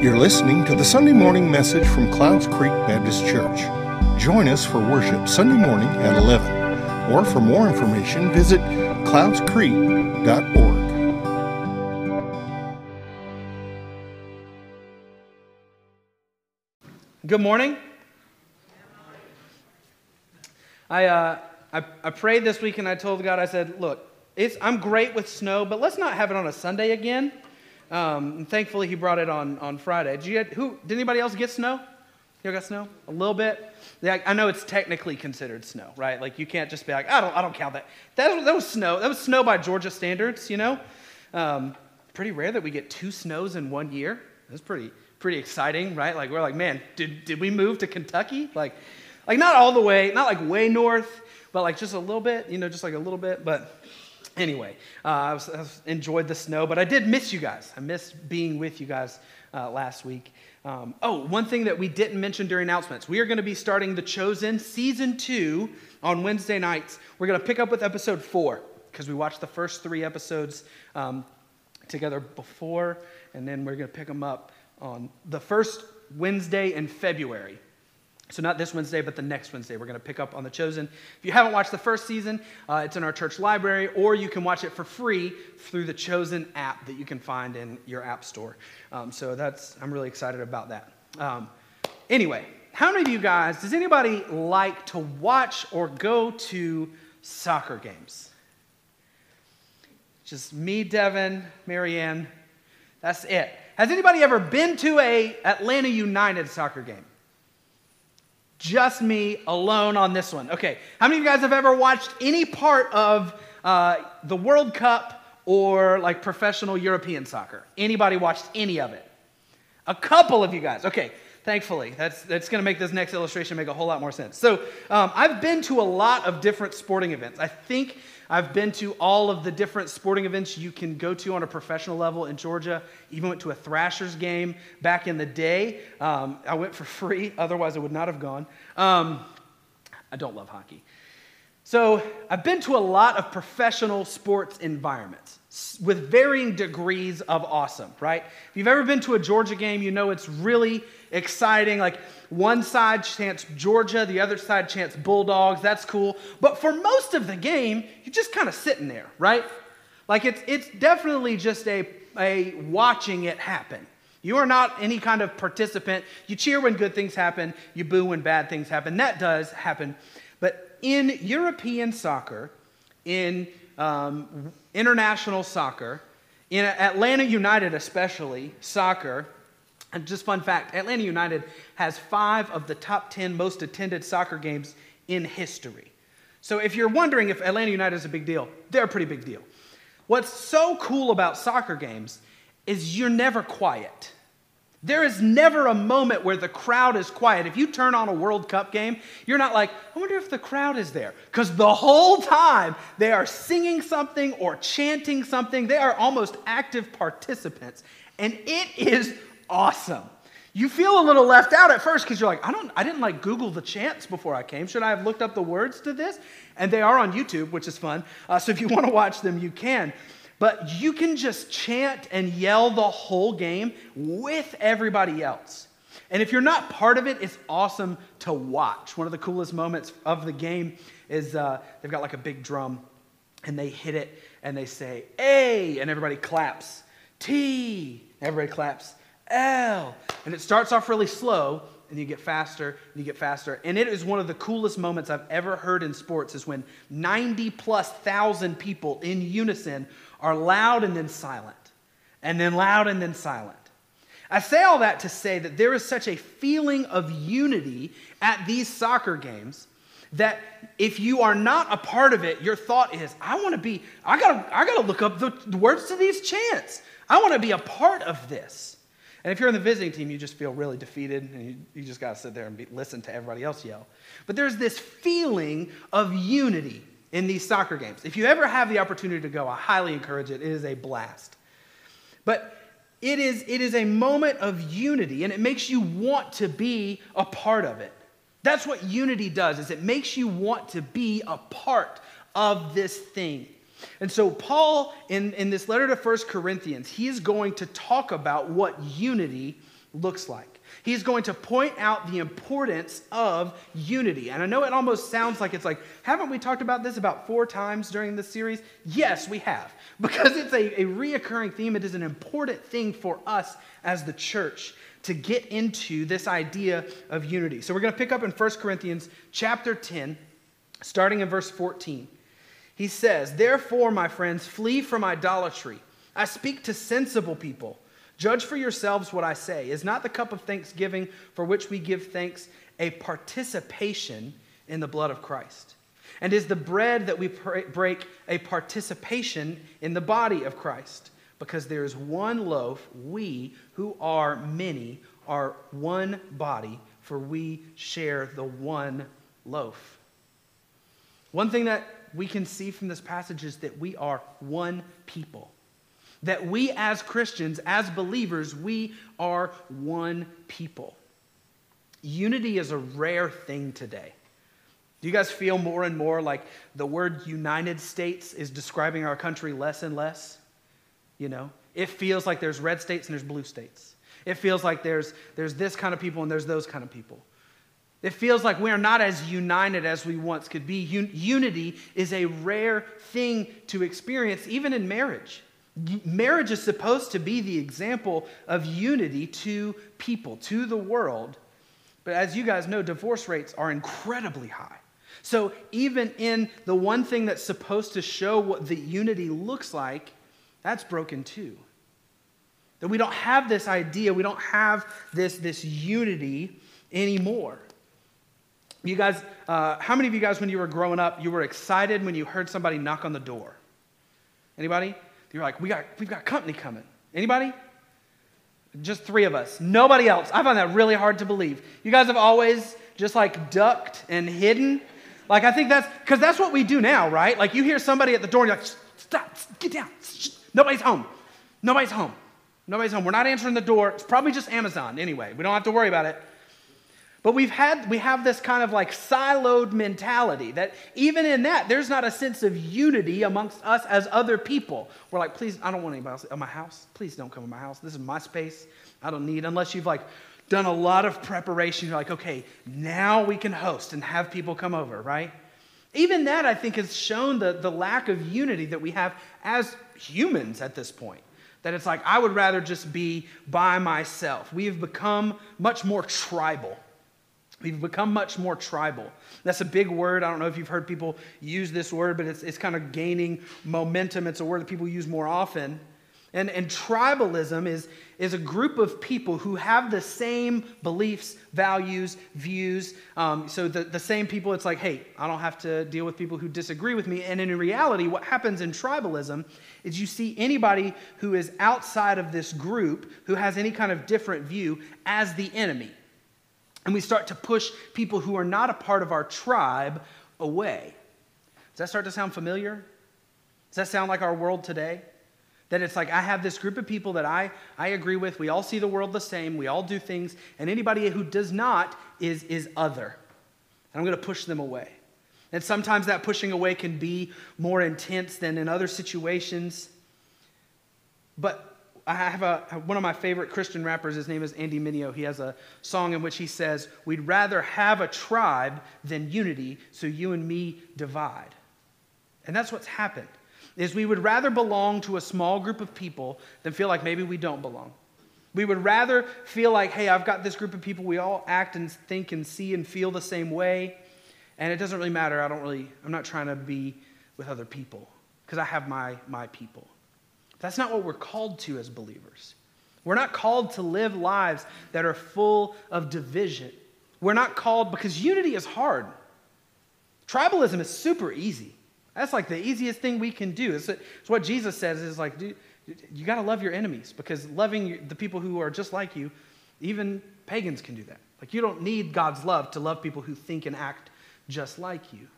You're listening to the Sunday morning message from Clouds Creek Baptist Church. Join us for worship Sunday morning at 11. Or for more information, visit cloudscreek.org. Good morning. I, uh, I, I prayed this week and I told God, I said, look, I'm great with snow, but let's not have it on a Sunday again. Um, and thankfully, he brought it on, on Friday. Did, you who, did anybody else get snow? You got snow? A little bit? Yeah, I know it's technically considered snow, right? Like you can't just be like, I don't, I don't count that. That, that was snow. That was snow by Georgia standards, you know? Um, pretty rare that we get two snows in one year. That's pretty, pretty exciting, right? Like we're like, man, did, did we move to Kentucky? Like, like not all the way, not like way north, but like just a little bit, you know, just like a little bit. But Anyway, uh, I, was, I enjoyed the snow, but I did miss you guys. I missed being with you guys uh, last week. Um, oh, one thing that we didn't mention during announcements we are going to be starting The Chosen season two on Wednesday nights. We're going to pick up with episode four because we watched the first three episodes um, together before, and then we're going to pick them up on the first Wednesday in February. So, not this Wednesday, but the next Wednesday, we're going to pick up on The Chosen. If you haven't watched the first season, uh, it's in our church library, or you can watch it for free through the Chosen app that you can find in your app store. Um, so, that's, I'm really excited about that. Um, anyway, how many of you guys, does anybody like to watch or go to soccer games? Just me, Devin, Marianne. That's it. Has anybody ever been to a Atlanta United soccer game? Just me alone on this one. Okay, how many of you guys have ever watched any part of uh, the World Cup or like professional European soccer? Anybody watched any of it? A couple of you guys. Okay, thankfully. That's, that's going to make this next illustration make a whole lot more sense. So, um, I've been to a lot of different sporting events. I think I've been to all of the different sporting events you can go to on a professional level in Georgia. Even went to a Thrashers game back in the day. Um, I went for free, otherwise, I would not have gone. Um, I don't love hockey. So, I've been to a lot of professional sports environments with varying degrees of awesome, right? If you've ever been to a Georgia game, you know it's really exciting. Like one side chants Georgia, the other side chants Bulldogs. That's cool. But for most of the game, you're just kind of sitting there, right? Like it's, it's definitely just a, a watching it happen. You are not any kind of participant. You cheer when good things happen, you boo when bad things happen. That does happen. But in European soccer, in um, international soccer, in Atlanta United especially, soccer, and just fun fact Atlanta United has five of the top 10 most attended soccer games in history. So if you're wondering if Atlanta United is a big deal, they're a pretty big deal. What's so cool about soccer games is you're never quiet. There is never a moment where the crowd is quiet. If you turn on a World Cup game, you're not like, I wonder if the crowd is there. Because the whole time they are singing something or chanting something. They are almost active participants. And it is awesome. You feel a little left out at first because you're like, I don't, I didn't like Google the chants before I came. Should I have looked up the words to this? And they are on YouTube, which is fun. Uh, so if you want to watch them, you can. But you can just chant and yell the whole game with everybody else. And if you're not part of it, it's awesome to watch. One of the coolest moments of the game is uh, they've got like a big drum and they hit it and they say, A, and everybody claps. T, everybody claps. L. And it starts off really slow, and you get faster, and you get faster. And it is one of the coolest moments I've ever heard in sports is when 90 plus thousand people in unison are loud and then silent, and then loud and then silent. I say all that to say that there is such a feeling of unity at these soccer games that if you are not a part of it, your thought is, I want to be, I gotta, I gotta look up the words to these chants. I want to be a part of this. And if you're in the visiting team, you just feel really defeated and you, you just got to sit there and be, listen to everybody else yell. But there's this feeling of unity in these soccer games. If you ever have the opportunity to go, I highly encourage it. It is a blast. But it is, it is a moment of unity and it makes you want to be a part of it. That's what unity does is it makes you want to be a part of this thing. And so, Paul, in, in this letter to First Corinthians, he is going to talk about what unity looks like. He's going to point out the importance of unity. And I know it almost sounds like it's like, haven't we talked about this about four times during this series? Yes, we have. Because it's a, a reoccurring theme, it is an important thing for us as the church to get into this idea of unity. So we're going to pick up in 1 Corinthians chapter 10, starting in verse 14. He says, Therefore, my friends, flee from idolatry. I speak to sensible people. Judge for yourselves what I say. Is not the cup of thanksgiving for which we give thanks a participation in the blood of Christ? And is the bread that we break a participation in the body of Christ? Because there is one loaf, we who are many are one body, for we share the one loaf. One thing that we can see from this passage is that we are one people. That we as Christians, as believers, we are one people. Unity is a rare thing today. Do you guys feel more and more like the word United States is describing our country less and less? You know, it feels like there's red states and there's blue states. It feels like there's, there's this kind of people and there's those kind of people. It feels like we are not as united as we once could be. Un- unity is a rare thing to experience, even in marriage. marriage is supposed to be the example of unity to people, to the world. But as you guys know, divorce rates are incredibly high. So, even in the one thing that's supposed to show what the unity looks like, that's broken too. That we don't have this idea, we don't have this, this unity anymore. You guys, uh, how many of you guys, when you were growing up, you were excited when you heard somebody knock on the door? Anybody? You're like, we got, we've got company coming. Anybody? Just three of us. Nobody else. I find that really hard to believe. You guys have always just like ducked and hidden. Like, I think that's because that's what we do now, right? Like, you hear somebody at the door and you're like, stop, get down. Nobody's home. Nobody's home. Nobody's home. We're not answering the door. It's probably just Amazon anyway. We don't have to worry about it. But we've had, we have this kind of like siloed mentality that even in that, there's not a sense of unity amongst us as other people. We're like, please, I don't want anybody else at my house. Please don't come in my house. This is my space. I don't need, unless you've like done a lot of preparation. You're like, okay, now we can host and have people come over, right? Even that, I think, has shown the, the lack of unity that we have as humans at this point. That it's like, I would rather just be by myself. We have become much more tribal. We've become much more tribal. That's a big word. I don't know if you've heard people use this word, but it's, it's kind of gaining momentum. It's a word that people use more often. And, and tribalism is, is a group of people who have the same beliefs, values, views. Um, so the, the same people, it's like, hey, I don't have to deal with people who disagree with me. And in reality, what happens in tribalism is you see anybody who is outside of this group, who has any kind of different view, as the enemy and we start to push people who are not a part of our tribe away. Does that start to sound familiar? Does that sound like our world today? That it's like I have this group of people that I, I agree with. We all see the world the same. We all do things. And anybody who does not is, is other. And I'm going to push them away. And sometimes that pushing away can be more intense than in other situations. But I have a, one of my favorite Christian rappers. His name is Andy Mineo. He has a song in which he says, We'd rather have a tribe than unity, so you and me divide. And that's what's happened. Is we would rather belong to a small group of people than feel like maybe we don't belong. We would rather feel like, hey, I've got this group of people, we all act and think and see and feel the same way. And it doesn't really matter. I don't really, I'm not trying to be with other people because I have my, my people. That's not what we're called to as believers. We're not called to live lives that are full of division. We're not called because unity is hard. Tribalism is super easy. That's like the easiest thing we can do. It's, what Jesus says is like, dude, you got to love your enemies because loving the people who are just like you, even pagans can do that. Like, you don't need God's love to love people who think and act just like you.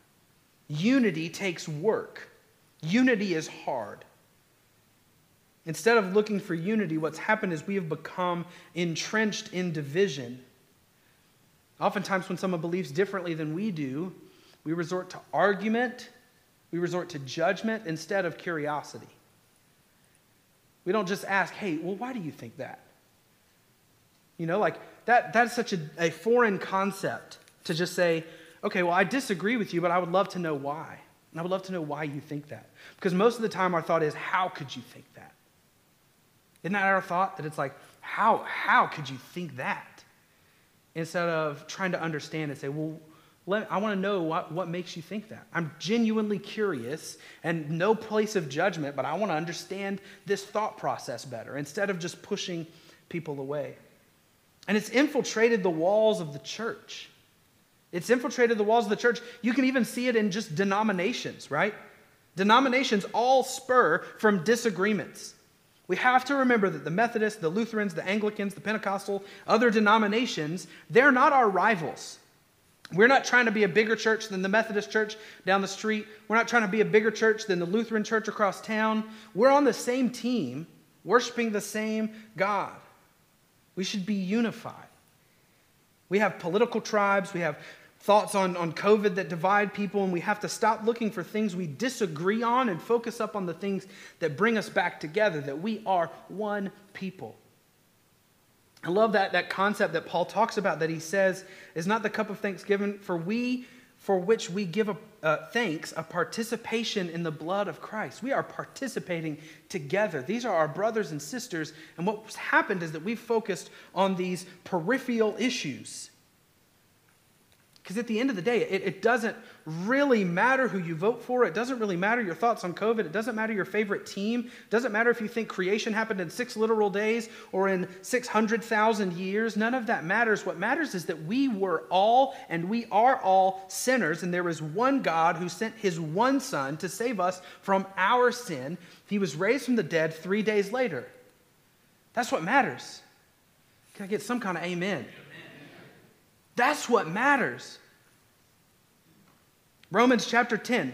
Unity takes work, unity is hard. Instead of looking for unity, what's happened is we have become entrenched in division. Oftentimes, when someone believes differently than we do, we resort to argument, we resort to judgment instead of curiosity. We don't just ask, hey, well, why do you think that? You know, like that, that's such a, a foreign concept to just say, okay, well, I disagree with you, but I would love to know why. And I would love to know why you think that. Because most of the time our thought is, how could you think that? Isn't that our thought? That it's like, how, how could you think that? Instead of trying to understand and say, well, let, I want to know what, what makes you think that. I'm genuinely curious and no place of judgment, but I want to understand this thought process better instead of just pushing people away. And it's infiltrated the walls of the church. It's infiltrated the walls of the church. You can even see it in just denominations, right? Denominations all spur from disagreements. We have to remember that the Methodists, the Lutherans, the Anglicans, the Pentecostal, other denominations, they're not our rivals. We're not trying to be a bigger church than the Methodist church down the street. We're not trying to be a bigger church than the Lutheran church across town. We're on the same team, worshiping the same God. We should be unified. We have political tribes, we have thoughts on, on COVID that divide people, and we have to stop looking for things we disagree on and focus up on the things that bring us back together, that we are one people. I love that, that concept that Paul talks about that he says is not the cup of thanksgiving for we for which we give a, uh, thanks a participation in the blood of Christ. We are participating together. These are our brothers and sisters. And what's happened is that we've focused on these peripheral issues because at the end of the day, it, it, doesn't really matter who you vote for. It doesn't really matter your thoughts on COVID. It doesn't matter your favorite team. It doesn't matter if you think creation happened in six literal days or in 600,000 years. None of that matters. What matters is that we were all and we are all sinners, and there is one God who sent his one Son to save us from our sin. He was raised from the dead three days later. That's what matters. Can I get some kind of amen? That's what matters. Romans chapter 10.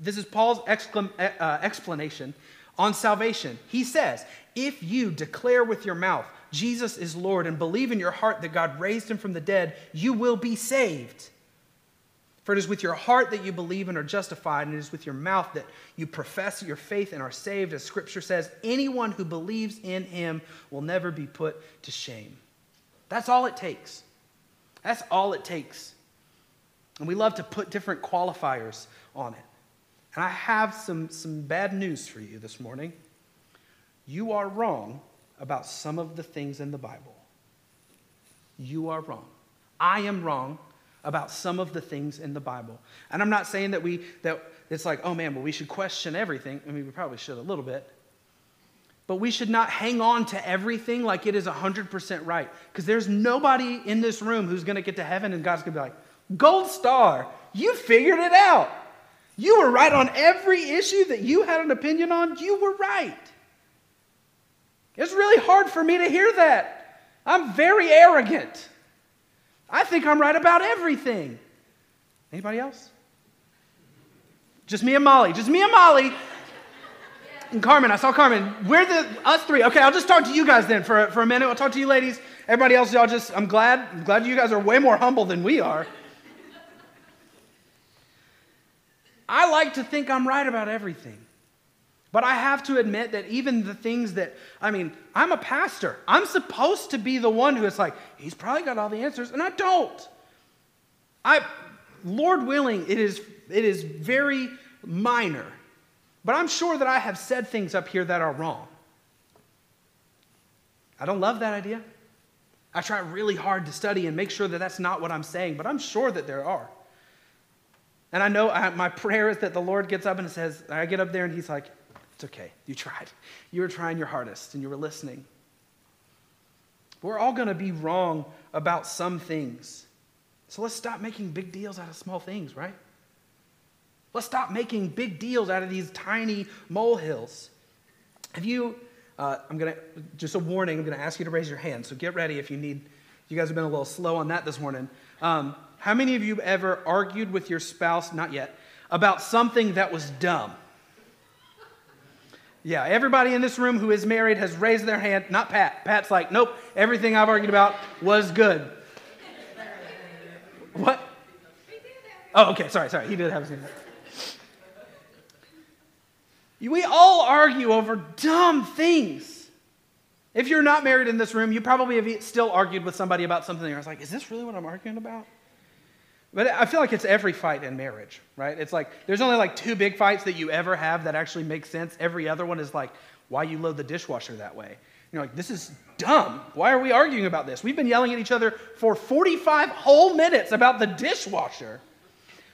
This is Paul's exclam- uh, explanation on salvation. He says, If you declare with your mouth Jesus is Lord and believe in your heart that God raised him from the dead, you will be saved. For it is with your heart that you believe and are justified, and it is with your mouth that you profess your faith and are saved. As scripture says, anyone who believes in him will never be put to shame. That's all it takes. That's all it takes. And we love to put different qualifiers on it. And I have some, some bad news for you this morning. You are wrong about some of the things in the Bible. You are wrong. I am wrong about some of the things in the Bible. And I'm not saying that we that it's like, oh man, well, we should question everything. I mean, we probably should a little bit. But we should not hang on to everything like it is 100% right. Because there's nobody in this room who's going to get to heaven and God's going to be like, gold star, you figured it out. You were right on every issue that you had an opinion on. You were right. It's really hard for me to hear that. I'm very arrogant. I think I'm right about everything. Anybody else? Just me and Molly. Just me and Molly. And Carmen, I saw Carmen. We're the us three. Okay, I'll just talk to you guys then for, for a minute. I'll talk to you ladies. Everybody else, y'all just I'm glad, I'm glad you guys are way more humble than we are. I like to think I'm right about everything. But I have to admit that even the things that, I mean, I'm a pastor. I'm supposed to be the one who is like, he's probably got all the answers, and I don't. I, Lord willing, it is, it is very minor but I'm sure that I have said things up here that are wrong. I don't love that idea. I try really hard to study and make sure that that's not what I'm saying, but I'm sure that there are. And I know I, my prayer is that the Lord gets up and says, I get up there and He's like, It's okay. You tried. You were trying your hardest and you were listening. We're all going to be wrong about some things. So let's stop making big deals out of small things, right? Let's stop making big deals out of these tiny molehills. Have you, uh, I'm going to, just a warning, I'm going to ask you to raise your hand. So get ready if you need, you guys have been a little slow on that this morning. Um, how many of you ever argued with your spouse, not yet, about something that was dumb? Yeah, everybody in this room who is married has raised their hand. Not Pat. Pat's like, nope, everything I've argued about was good. What? Oh, okay, sorry, sorry. He did have his hand. We all argue over dumb things. If you're not married in this room, you probably have still argued with somebody about something. I was like, is this really what I'm arguing about? But I feel like it's every fight in marriage, right? It's like there's only like two big fights that you ever have that actually make sense. Every other one is like, why you load the dishwasher that way. You're like, this is dumb. Why are we arguing about this? We've been yelling at each other for 45 whole minutes about the dishwasher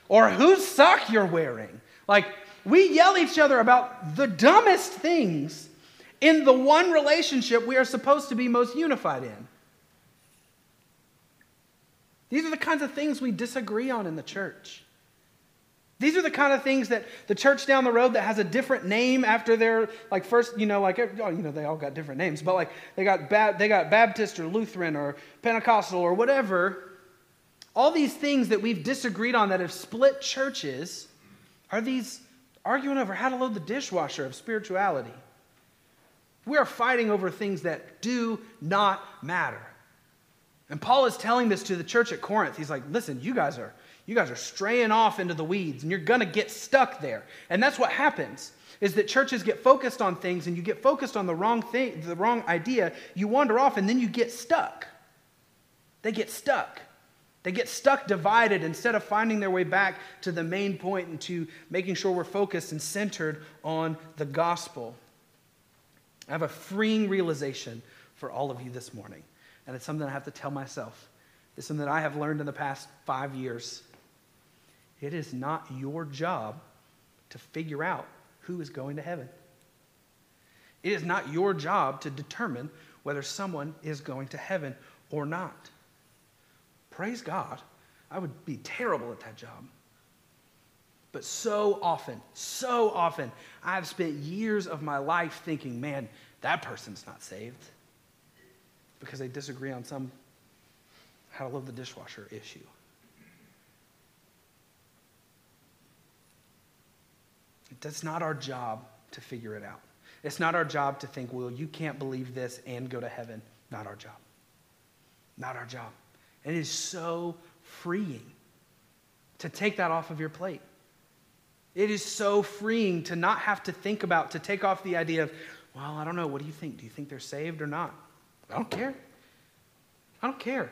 or whose sock you're wearing. Like, we yell each other about the dumbest things in the one relationship we are supposed to be most unified in. These are the kinds of things we disagree on in the church. These are the kind of things that the church down the road that has a different name after their like first, you know, like oh, you know, they all got different names, but like they got ba- they got Baptist or Lutheran or Pentecostal or whatever. All these things that we've disagreed on that have split churches are these arguing over how to load the dishwasher of spirituality. We are fighting over things that do not matter. And Paul is telling this to the church at Corinth. He's like, listen, you guys are you guys are straying off into the weeds and you're going to get stuck there. And that's what happens. Is that churches get focused on things and you get focused on the wrong thing, the wrong idea, you wander off and then you get stuck. They get stuck. They get stuck divided instead of finding their way back to the main point and to making sure we're focused and centered on the gospel. I have a freeing realization for all of you this morning. And it's something I have to tell myself. It's something that I have learned in the past five years. It is not your job to figure out who is going to heaven. It is not your job to determine whether someone is going to heaven or not. Praise God. I would be terrible at that job. But so often, so often, I've spent years of my life thinking, man, that person's not saved because they disagree on some how to load the dishwasher issue. It's not our job to figure it out. It's not our job to think, well, you can't believe this and go to heaven. Not our job. Not our job. And it is so freeing to take that off of your plate. It is so freeing to not have to think about, to take off the idea of, well, I don't know, what do you think? Do you think they're saved or not? I don't care. I don't care.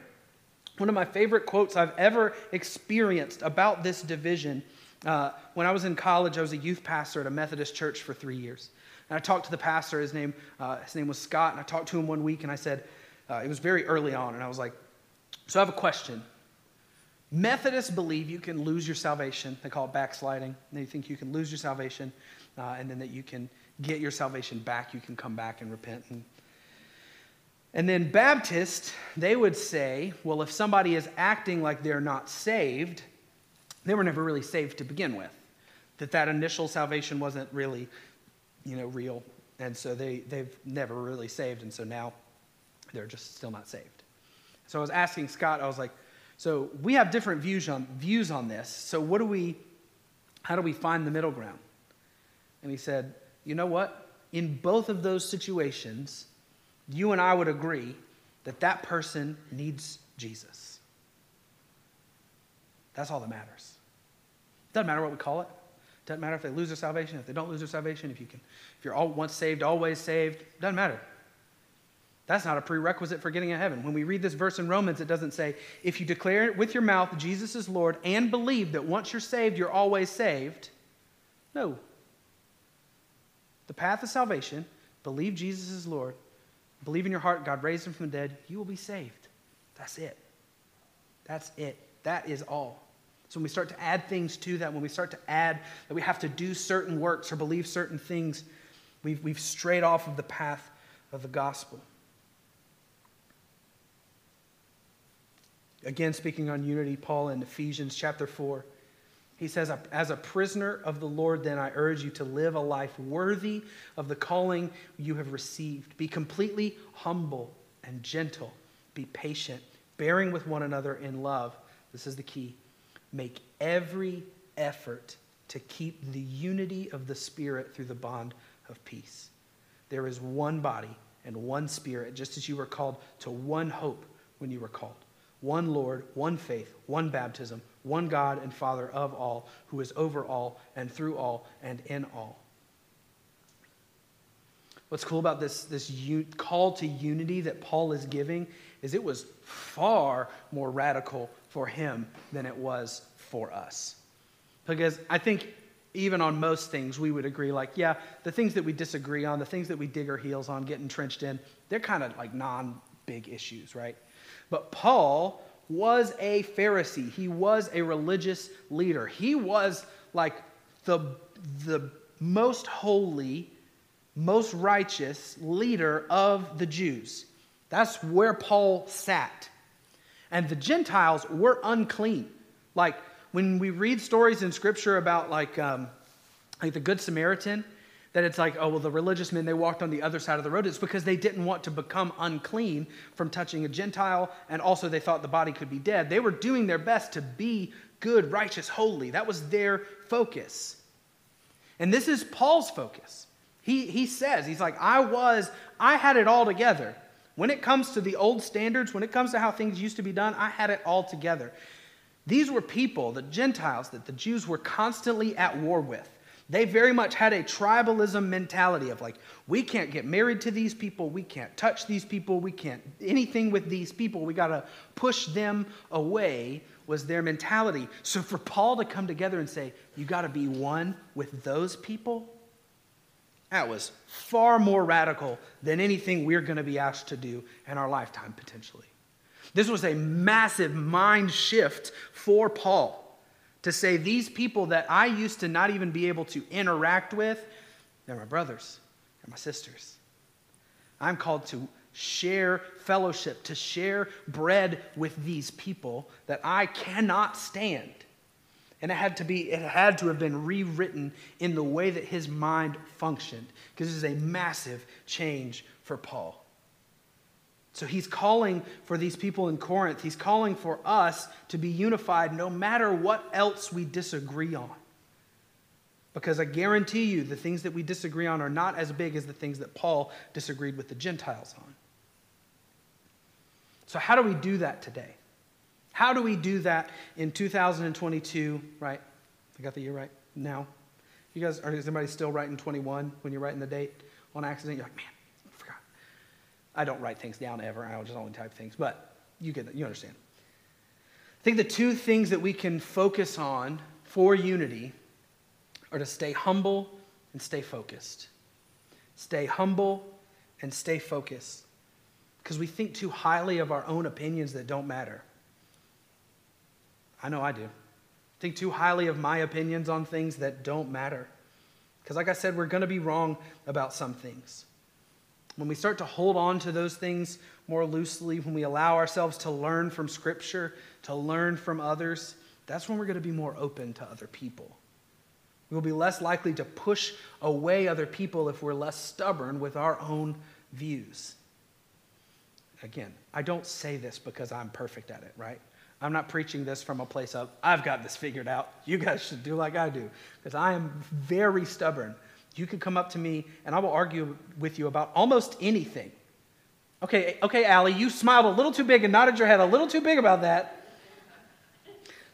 One of my favorite quotes I've ever experienced about this division uh, when I was in college, I was a youth pastor at a Methodist church for three years. And I talked to the pastor, his name, uh, his name was Scott, and I talked to him one week and I said, uh, it was very early on, and I was like, So I have a question. Methodists believe you can lose your salvation. They call it backsliding. They think you can lose your salvation uh, and then that you can get your salvation back. You can come back and repent and and then Baptists, they would say, well, if somebody is acting like they're not saved, they were never really saved to begin with. That that initial salvation wasn't really, you know, real. And so they, they've never really saved, and so now they're just still not saved. So I was asking Scott, I was like, so we have different views on, views on this. So what do we, how do we find the middle ground? And he said, you know what? In both of those situations, you and I would agree that that person needs Jesus. That's all that matters. Doesn't matter what we call it. Doesn't matter if they lose their salvation, if they don't lose their salvation, if you can, if you're all once saved, always saved. Doesn't matter. That's not a prerequisite for getting to heaven. When we read this verse in Romans, it doesn't say, if you declare with your mouth Jesus is Lord and believe that once you're saved, you're always saved. No. The path of salvation, believe Jesus is Lord, believe in your heart God raised him from the dead, you will be saved. That's it. That's it. That is all. So when we start to add things to that, when we start to add that we have to do certain works or believe certain things, we've, we've strayed off of the path of the gospel. Again, speaking on unity, Paul in Ephesians chapter 4, he says, As a prisoner of the Lord, then I urge you to live a life worthy of the calling you have received. Be completely humble and gentle. Be patient, bearing with one another in love. This is the key. Make every effort to keep the unity of the Spirit through the bond of peace. There is one body and one Spirit, just as you were called to one hope when you were called. One Lord, one faith, one baptism one God and Father of all, who is over all and through all and in all. What's cool about this, this call to unity that Paul is giving is it was far more radical for him than it was for us. Because I think even on most things, we would agree like, yeah, the things that we disagree on, the things that we dig our heels on, get entrenched in, they're kind of like non big issues, right? But Paul was a Pharisee. He was a religious leader. He was like the, the most holy, most righteous leader of the Jews. That's where Paul sat. And the Gentiles were unclean. Like when we read stories in Scripture about like, um, like the Good Samaritan, that it's like, oh, well, the religious men, they walked on the other side of the road. It's because they didn't want to become unclean from touching a Gentile, and also they thought the body could be dead. They were doing their best to be good, righteous, holy. That was their focus. And this is Paul's focus. He, he says, he's like, I was, I had it all together. When it comes to the old standards, when it comes to how things used to be done, I had it all together. These were people, the Gentiles, that the Jews were constantly at war with. They very much had a tribalism mentality of like, we can't get married to these people, we can't touch these people, we can't anything with these people, we got to push them away, was their mentality. So for Paul to come together and say, you got to be one with those people, that was far more radical than anything we're to be asked to do in our lifetime, potentially. This was a massive mind shift for Paul to say, These people that I used to not even be able to interact with, they're my brothers, they're my sisters. I'm called to share fellowship, to share bread with these people that I cannot stand. And it had to be, it had to have been rewritten in the way that his mind functioned, because this is a massive change for Paul. So he's calling for these people in Corinth. He's calling for us to be unified no matter what else we disagree on. Because I guarantee you, the things that we disagree on are not as big as the things that Paul disagreed with the Gentiles on. So, how do we do that today? How do we do that in 2022, right? I got the year right now. You guys, are, is anybody still writing 21 when you're writing the date on accident? You're like, man. I don't write things down ever. I just only type things, but you get you understand. I think the two things that we can focus on for unity are to stay humble and stay focused. Stay humble and stay focused. Because we think too highly of our own opinions that don't matter. I know I do. Think too highly of my opinions on things that don't matter. Because, like I said, we're going to be wrong about some things. When we start to hold on to those things more loosely, when we allow ourselves to learn from Scripture, to learn from others, that's when we're going to be more open to other people. We will be less likely to push away other people if we're less stubborn with our own views. Again, I don't say this because I'm perfect at it, right? I'm not preaching this from a place of, I've got this figured out. You guys should do like I do. Because I am very stubborn. You can come up to me and I will argue with you about almost anything. Okay, okay, Allie, you smiled a little too big and nodded your head a little too big about that.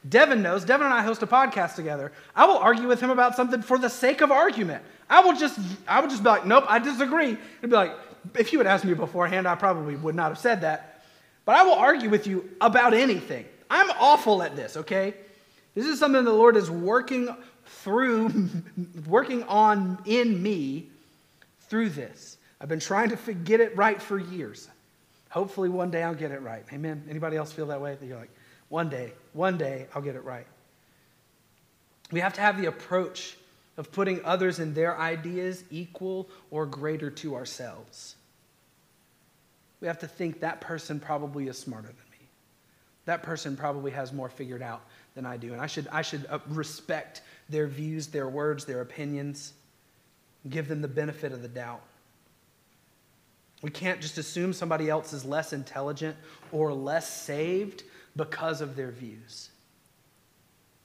Devin knows. Devin and I host a podcast together. I will argue with him about something for the sake of argument. I will just, I will just be like, nope, I disagree. It'd be like, if you had asked me beforehand, I probably would not have said that. But I will argue with you about anything. I'm awful at this, okay? This is something the Lord is working through, working on in me through this. I've been trying to get it right for years. Hopefully, one day I'll get it right. Amen. Anybody else feel that way? That you're like, one day, one day I'll get it right. We have to have the approach of putting others and their ideas equal or greater to ourselves. We have to think that person probably is smarter than me. that person probably has more figured out than I do. And I should, I should uh, respect their views, their words, their opinions, give them the benefit of the doubt. We can't just assume somebody else is less intelligent or less saved because of their views.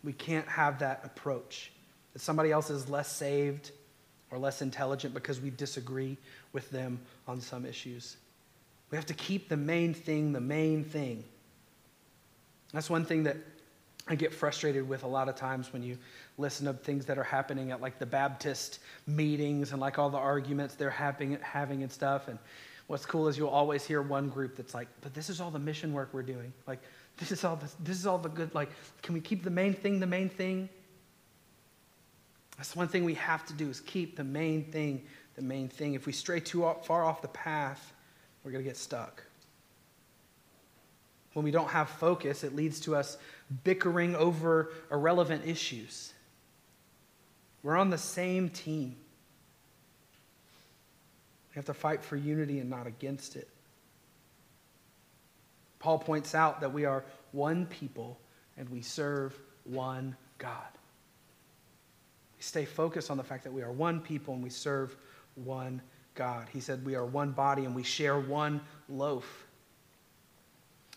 We can't have that approach that somebody else is less saved or less intelligent because we disagree with them on some issues. We have to keep the main thing the main thing. That's one thing that I get frustrated with a lot of times when you listen to things that are happening at like the Baptist meetings and like all the arguments they're having, having and stuff. And what's cool is you'll always hear one group that's like, but this is all the mission work we're doing. Like, this is all the, this is all the good, like, can we keep the main thing the main thing? That's one thing we have to do is keep the main thing the main thing. If we stray too far off the path, we're going to get stuck. When we don't have focus, it leads to us bickering over irrelevant issues. We're on the same team. We have to fight for unity and not against it. Paul points out that we are one people and we serve one God. We stay focused on the fact that we are one people and we serve one God. He said we are one body and we share one loaf.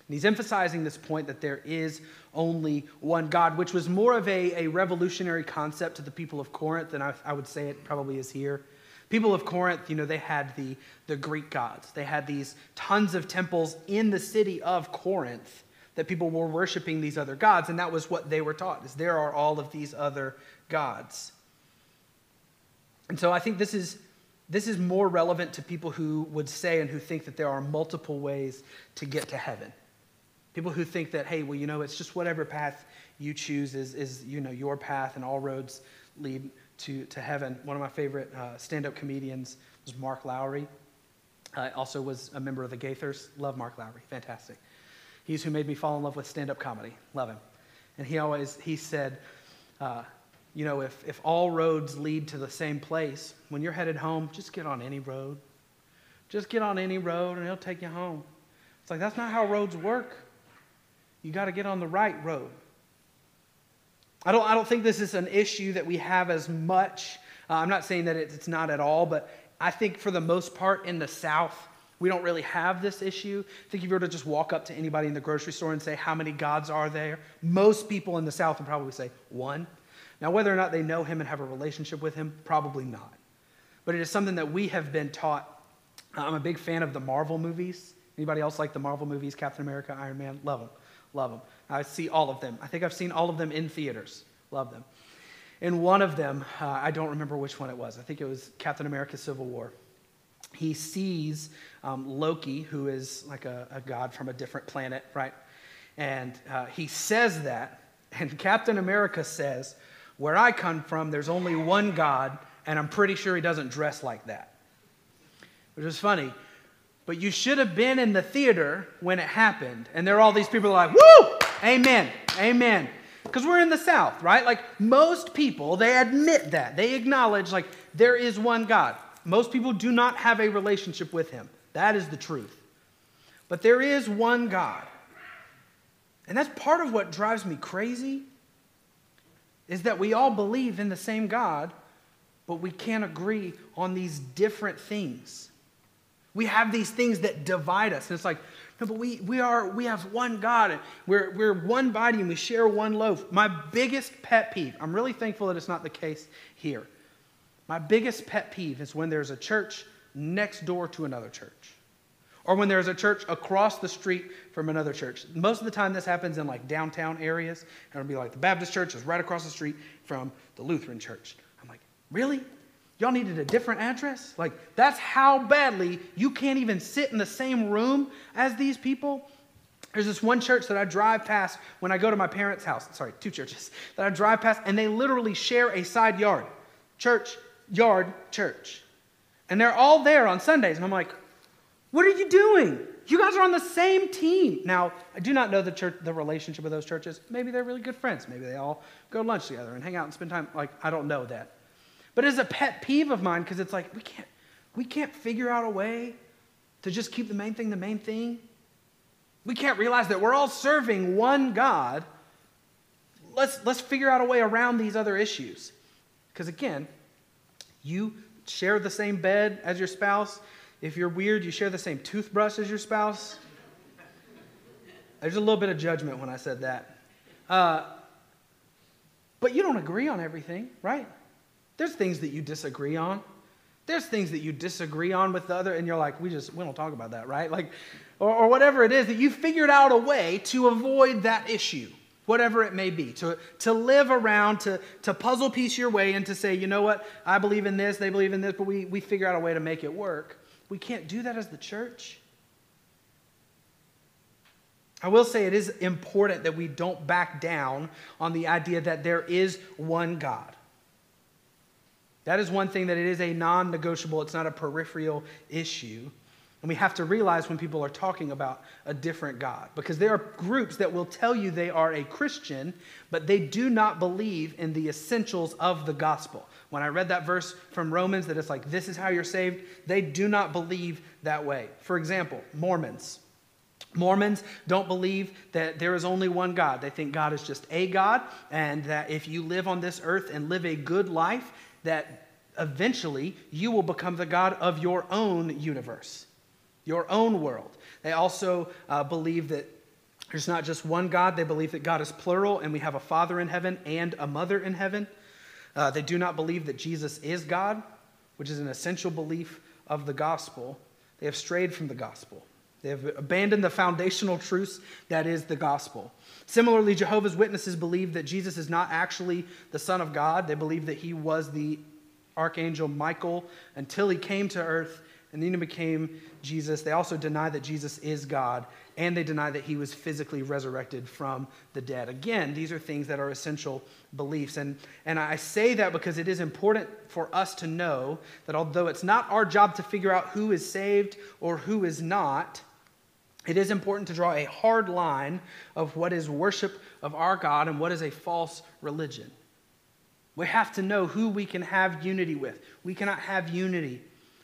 And he's emphasizing this point that there is only one God, which was more of a, a revolutionary concept to the people of Corinth than I, I would say it probably is here. People of Corinth, you know, they had the, the Greek gods. They had these tons of temples in the city of Corinth that people were worshiping these other gods, and that was what they were taught, is there are all of these other gods. And so I think this is this is more relevant to people who would say and who think that there are multiple ways to get to heaven. People who think that, hey, well, you know, it's just whatever path you choose is, is you know, your path and all roads lead to, to heaven. One of my favorite uh, stand-up comedians was Mark Lowry. Uh, also was a member of the Gaithers. Love Mark Lowry. Fantastic. He's who made me fall in love with stand-up comedy. Love him. And he always, he said, uh, you know, if, if all roads lead to the same place, when you're headed home, just get on any road. Just get on any road and it'll take you home. It's like, that's not how roads work. You got to get on the right road. I don't, I don't think this is an issue that we have as much. Uh, I'm not saying that it's not at all, but I think for the most part in the South, we don't really have this issue. I think if you were to just walk up to anybody in the grocery store and say, How many gods are there? Most people in the South would probably say, One. Now, whether or not they know him and have a relationship with him, probably not. But it is something that we have been taught. I'm a big fan of the Marvel movies. Anybody else like the Marvel movies? Captain America, Iron Man? Love them. Love them. I see all of them. I think I've seen all of them in theaters. Love them. In one of them, uh, I don't remember which one it was. I think it was Captain America Civil War. He sees um, Loki, who is like a, a, god from a different planet, right? And uh, he says that, and Captain America says, Where I come from, there's only one God, and I'm pretty sure he doesn't dress like that. Which is funny but you should have been in the theater when it happened. And there are all these people like, woo, amen, amen. Because we're in the South, right? Like most people, they admit that. They acknowledge, like, there is one God. Most people do not have a relationship with him. That is the truth. But there is one God. And that's part of what drives me crazy is that we all believe in the same God, but we can't agree on these different things. We have these things that divide us. And it's like, no, but we, we, are, we have one God and we're, we're one body and we share one loaf. My biggest pet peeve, I'm really thankful that it's not the case here. My biggest pet peeve is when there's a church next door to another church or when there's a church across the street from another church. Most of the time, this happens in like downtown areas. And it'll be like the Baptist church is right across the street from the Lutheran church. I'm like, really? Y'all needed a different address? Like, that's how badly you can't even sit in the same room as these people? There's this one church that I drive past when I go to my parents' house. Sorry, two churches that I drive past, and they literally share a side yard. Church, yard, church. And they're all there on Sundays. And I'm like, what are you doing? You guys are on the same team. Now, I do not know the church, the relationship of those churches. Maybe they're really good friends. Maybe they all go to lunch together and hang out and spend time. Like, I don't know that. But it's a pet peeve of mine because it's like we can't, we can't figure out a way to just keep the main thing the main thing. We can't realize that we're all serving one God. Let's, let's figure out a way around these other issues. Because again, you share the same bed as your spouse. If you're weird, you share the same toothbrush as your spouse. There's a little bit of judgment when I said that. Uh, but you don't agree on everything, right? There's things that you disagree on. There's things that you disagree on with the other, and you're like, we just, we don't talk about that, right? Like, or, or whatever it is, that you figured out a way to avoid that issue. whatever it may be, to, to live around, to, to puzzle piece your way and to say, you know what, I believe in this, they believe in this, but we, we figure out a way to make it work. We can't do that as the church. I will say it is important that we don't back down on the idea that there is one God. That is one thing that it is a non negotiable, it's not a peripheral issue. And we have to realize when people are talking about a different God, because there are groups that will tell you they are a Christian, but they do not believe in the essentials of the gospel. When I read that verse from Romans that it's like, this is how you're saved, they do not believe that way. For example, Mormons. Mormons don't believe that there is only one God. They think God is just a God, and that if you live on this earth and live a good life, that eventually you will become the God of your own universe, your own world. They also uh, believe that there's not just one God, they believe that God is plural and we have a Father in heaven and a Mother in heaven. Uh, they do not believe that Jesus is God, which is an essential belief of the gospel. They have strayed from the gospel. They have abandoned the foundational truths that is the gospel. Similarly, Jehovah's Witnesses believe that Jesus is not actually the Son of God. They believe that he was the archangel Michael until he came to earth and then he became Jesus. They also deny that Jesus is God, and they deny that he was physically resurrected from the dead. Again, these are things that are essential beliefs. And, and I say that because it is important for us to know that although it's not our job to figure out who is saved or who is not, it is important to draw a hard line of what is worship of our God and what is a false religion. We have to know who we can have unity with. We cannot have unity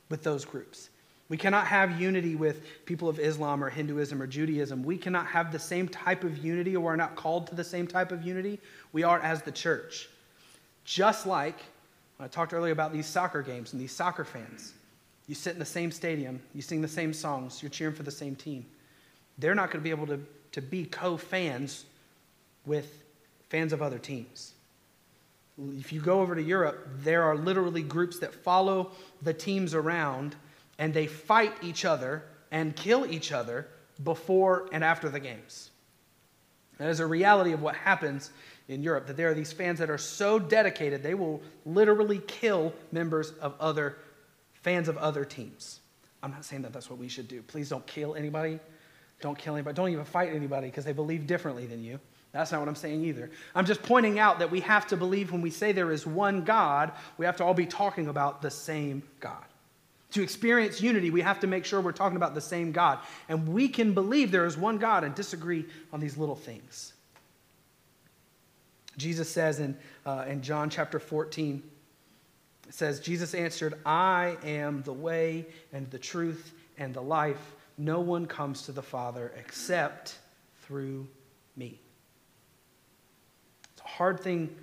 with those groups. We cannot have unity with people of Islam or Hinduism or Judaism. We cannot have the same type of unity, or we're not called to the same type of unity. We are as the church. Just like I talked earlier about these soccer games and these soccer fans. You sit in the same stadium, you sing the same songs, you're cheering for the same team they're not going to be able to, to be co fans with fans of other teams. If you go over to Europe, there are literally groups that follow the teams around and they fight each other and kill each other before and after the games. That is a reality of what happens in Europe, that there are these fans that are so dedicated, they will literally kill members of other fans of other teams. I'm not saying that that's what we should do. Please don't kill anybody. Don't kill anybody. Don't even fight anybody because they believe differently than you. That's not what I'm saying either. I'm just pointing out that we have to believe when we say there is one God, we have to all be talking about the same God. To experience unity, we have to make sure we're talking about the same God. And we can believe there is one God and disagree on these little things. Jesus says in, uh, in John chapter 14, it says, Jesus answered, I am the way and the truth and the life no one comes to the Father except through me. It's a hard thing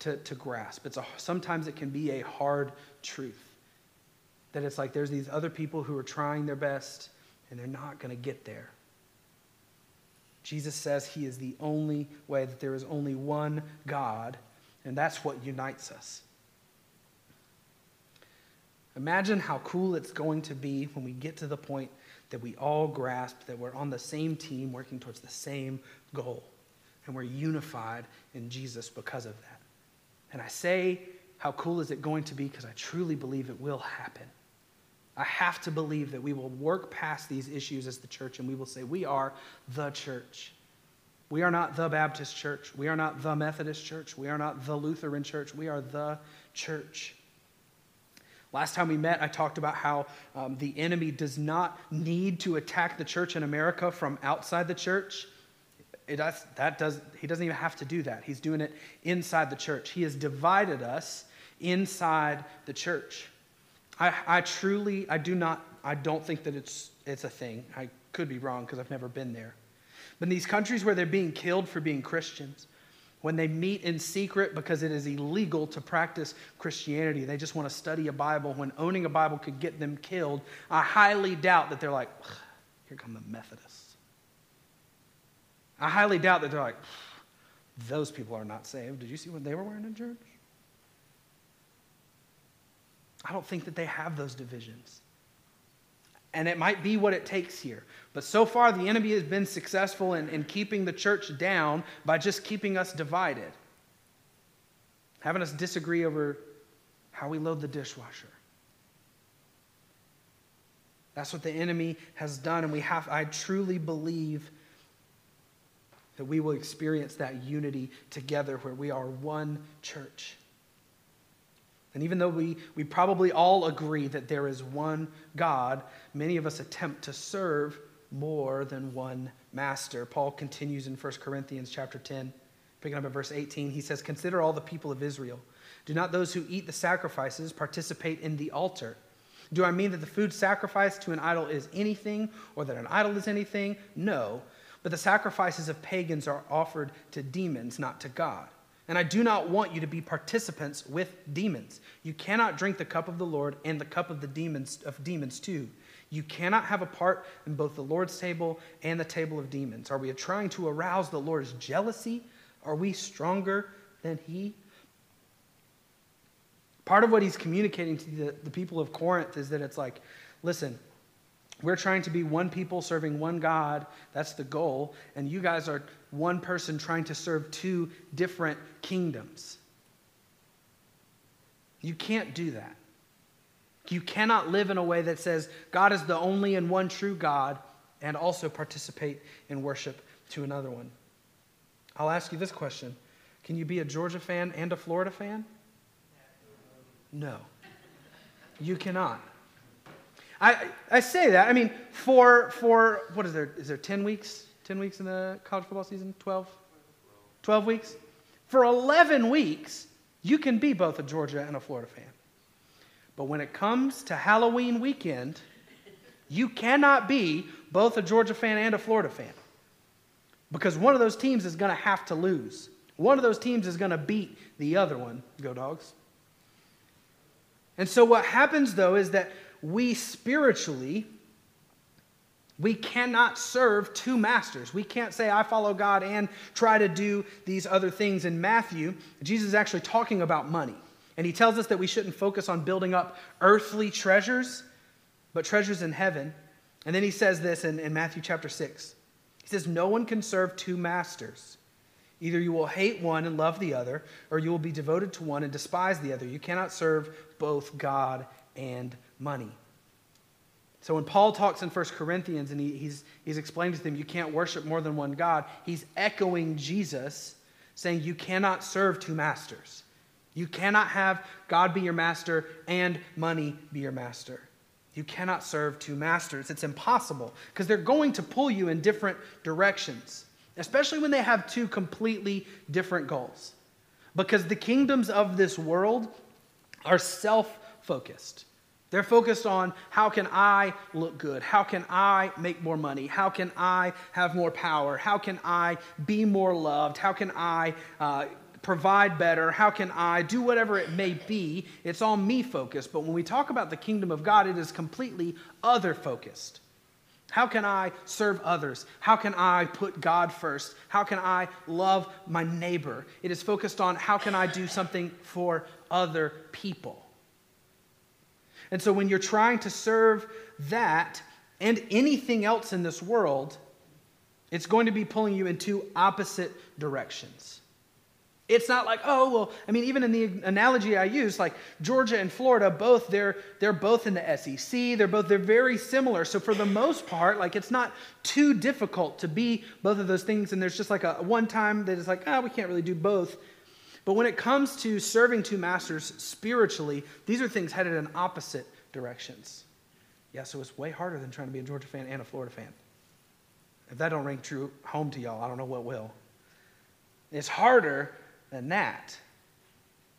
to, to grasp. It's a, sometimes it can be a hard truth. That it's like there's these other people who are trying their best and they're not going to get there. Jesus says he is the only way, that there is only one God, and that's what unites us. Imagine how cool it's going to be when we get to the point that we all grasp that we're on the same team working towards the same goal. And we're unified in Jesus because of that. And I say, how cool is it going to be? Because I truly believe it will happen. I have to believe that we will work past these issues as the church and we will say, we are the church. We are not the Baptist church. We are not the Methodist church. We are not the Lutheran church. We are the church. Last time we met, I talked about how um, the enemy does not need to attack the church in America from outside the church. It that does, he doesn't even have to do that. He's doing it inside the church. He has divided us inside the church. I, I truly, I do not, I don't think that it's, it's a thing. I could be wrong because I've never been there. But in these countries where they're being killed for being Christians, when they meet in secret because it is illegal to practice Christianity. They just want to study a Bible when owning a Bible could get them killed. I highly doubt that they're like, here come the Methodists. I highly doubt that they're like, those people are not saved. Did you see what they were wearing in church? I don't think that they have those divisions. And it might be what it takes here. But so far, the enemy has been successful in, in keeping the church down by just keeping us divided, having us disagree over how we load the dishwasher. That's what the enemy has done, and we have, I truly believe that we will experience that unity together where we are one church. And even though we, we probably all agree that there is one God, many of us attempt to serve more than one master. Paul continues in 1 Corinthians chapter 10, picking up at verse 18. He says, Consider all the people of Israel. Do not those who eat the sacrifices participate in the altar? Do I mean that the food sacrificed to an idol is anything, or that an idol is anything? No. But the sacrifices of pagans are offered to demons, not to God. And I do not want you to be participants with demons. You cannot drink the cup of the Lord and the cup of the demons of demons too. You cannot have a part in both the Lord's table and the table of demons. Are we trying to arouse the Lord's jealousy? Are we stronger than he? Part of what he's communicating to the, the people of Corinth is that it's like, listen, we're trying to be one people serving one God. That's the goal. And you guys are one person trying to serve two different kingdoms. You can't do that. You cannot live in a way that says God is the only and one true God and also participate in worship to another one. I'll ask you this question Can you be a Georgia fan and a Florida fan? No. You cannot. I, I say that. I mean, for, for, what is there? Is there 10 weeks? 10 weeks in the college football season? 12? 12 weeks? For 11 weeks, you can be both a Georgia and a Florida fan. But when it comes to Halloween weekend, you cannot be both a Georgia fan and a Florida fan. Because one of those teams is going to have to lose. One of those teams is going to beat the other one. Go, dogs. And so, what happens though is that we spiritually, we cannot serve two masters. We can't say, I follow God and try to do these other things. In Matthew, Jesus is actually talking about money. And he tells us that we shouldn't focus on building up earthly treasures, but treasures in heaven. And then he says this in, in Matthew chapter 6. He says, No one can serve two masters. Either you will hate one and love the other, or you will be devoted to one and despise the other. You cannot serve both God and money. So when Paul talks in 1 Corinthians and he, he's, he's explaining to them you can't worship more than one God, he's echoing Jesus, saying you cannot serve two masters. You cannot have God be your master and money be your master. You cannot serve two masters. It's impossible because they're going to pull you in different directions, especially when they have two completely different goals. Because the kingdoms of this world are self focused. They're focused on how can I look good? How can I make more money? How can I have more power? How can I be more loved? How can I uh, provide better? How can I do whatever it may be? It's all me focused. But when we talk about the kingdom of God, it is completely other focused. How can I serve others? How can I put God first? How can I love my neighbor? It is focused on how can I do something for other people. And so when you're trying to serve that and anything else in this world, it's going to be pulling you in two opposite directions. It's not like, oh, well, I mean, even in the analogy I use, like Georgia and Florida, both, they're, they're both in the SEC. They're both, they're very similar. So for the most part, like it's not too difficult to be both of those things. And there's just like a one time that is like, ah, oh, we can't really do both. But when it comes to serving two masters spiritually, these are things headed in opposite directions. Yeah, so it's way harder than trying to be a Georgia fan and a Florida fan. If that don't ring true home to y'all, I don't know what will. It's harder than that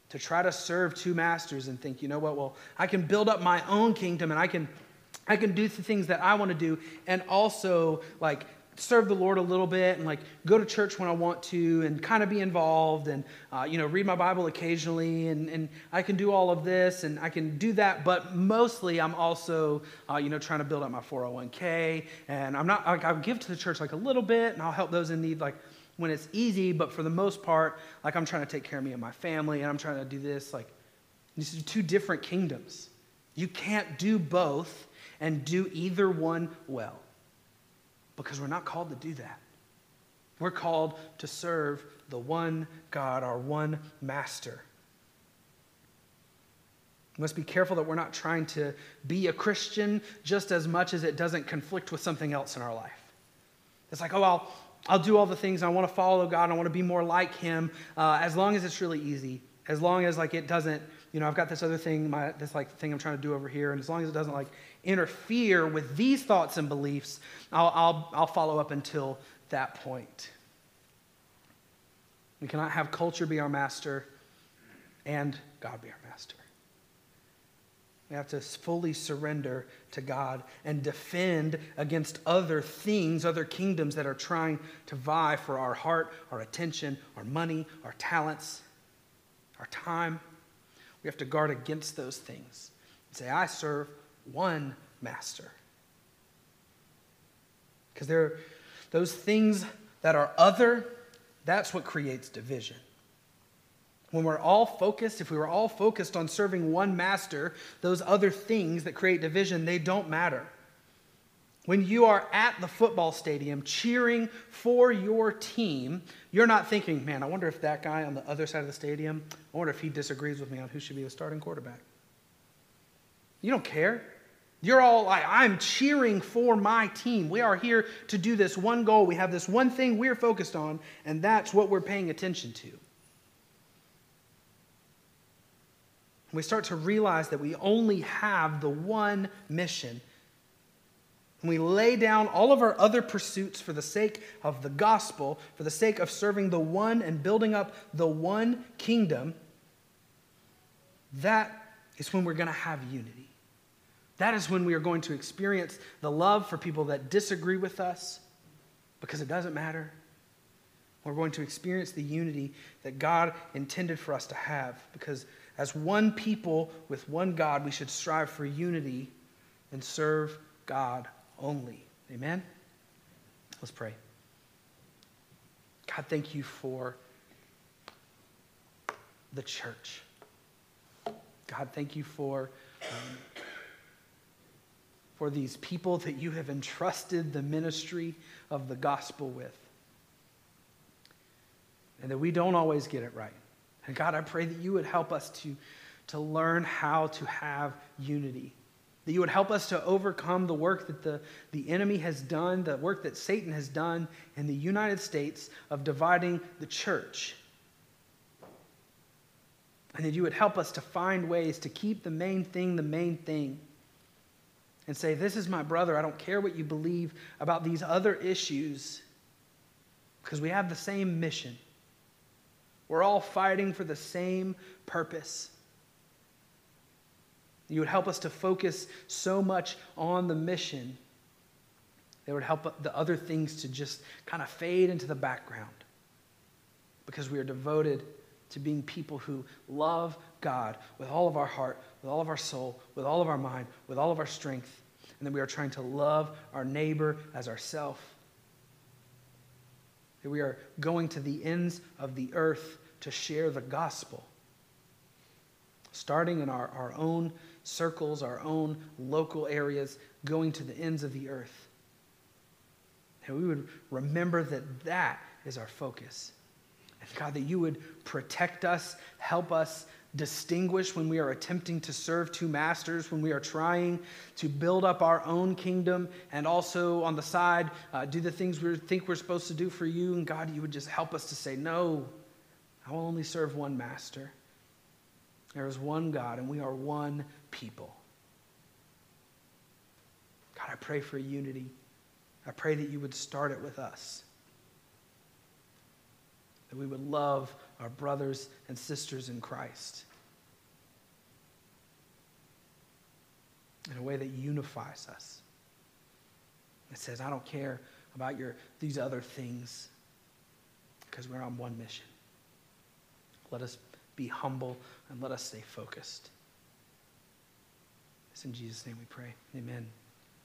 to try to serve two masters and think, you know what, well, I can build up my own kingdom and I can I can do the things that I want to do and also like serve the Lord a little bit and like go to church when I want to and kind of be involved and uh, you know read my Bible occasionally and, and I can do all of this and I can do that but mostly I'm also uh, you know trying to build up my 401k and I'm not like I'll give to the church like a little bit and I'll help those in need like when it's easy, but for the most part, like I'm trying to take care of me and my family, and I'm trying to do this. Like, these are two different kingdoms. You can't do both and do either one well. Because we're not called to do that. We're called to serve the one God, our one master. We must be careful that we're not trying to be a Christian just as much as it doesn't conflict with something else in our life. It's like, oh, I'll, I'll do all the things. I want to follow God. I want to be more like Him uh, as long as it's really easy. As long as like it doesn't, you know, I've got this other thing, my, this like thing I'm trying to do over here, and as long as it doesn't like interfere with these thoughts and beliefs, I'll, I'll, I'll follow up until that point. We cannot have culture be our master and God be our master. We have to fully surrender to God and defend against other things, other kingdoms that are trying to vie for our heart, our attention, our money, our talents, our time. We have to guard against those things and say, I serve one master. Because there are those things that are other, that's what creates division. When we're all focused, if we were all focused on serving one master, those other things that create division, they don't matter. When you are at the football stadium cheering for your team, you're not thinking, man, I wonder if that guy on the other side of the stadium, I wonder if he disagrees with me on who should be the starting quarterback. You don't care. You're all like, I'm cheering for my team. We are here to do this one goal. We have this one thing we're focused on, and that's what we're paying attention to. we start to realize that we only have the one mission, and we lay down all of our other pursuits for the sake of the gospel, for the sake of serving the one and building up the one kingdom, that is when we're going to have unity. That is when we are going to experience the love for people that disagree with us because it doesn't matter. We're going to experience the unity that God intended for us to have because as one people with one God, we should strive for unity and serve God only. Amen? Let's pray. God, thank you for the church. God, thank you for, um, for these people that you have entrusted the ministry of the gospel with. And that we don't always get it right. And God, I pray that you would help us to, to learn how to have unity. That you would help us to overcome the work that the, the enemy has done, the work that Satan has done in the United States of dividing the church. And that you would help us to find ways to keep the main thing the main thing. And say, This is my brother. I don't care what you believe about these other issues because we have the same mission. We're all fighting for the same purpose. You would help us to focus so much on the mission that would help the other things to just kind of fade into the background because we are devoted to being people who love God with all of our heart, with all of our soul, with all of our mind, with all of our strength, and that we are trying to love our neighbor as ourself. That we are going to the ends of the earth to share the gospel. Starting in our, our own circles, our own local areas, going to the ends of the earth. And we would remember that that is our focus. And God, that you would protect us, help us distinguish when we are attempting to serve two masters, when we are trying to build up our own kingdom, and also on the side, uh, do the things we think we're supposed to do for you. And God, you would just help us to say, no, I will only serve one master. There is one God, and we are one people. God, I pray for unity. I pray that you would start it with us. That we would love our brothers and sisters in Christ in a way that unifies us. It says, I don't care about your, these other things because we're on one mission. Let us be humble and let us stay focused. It's in Jesus' name we pray. Amen.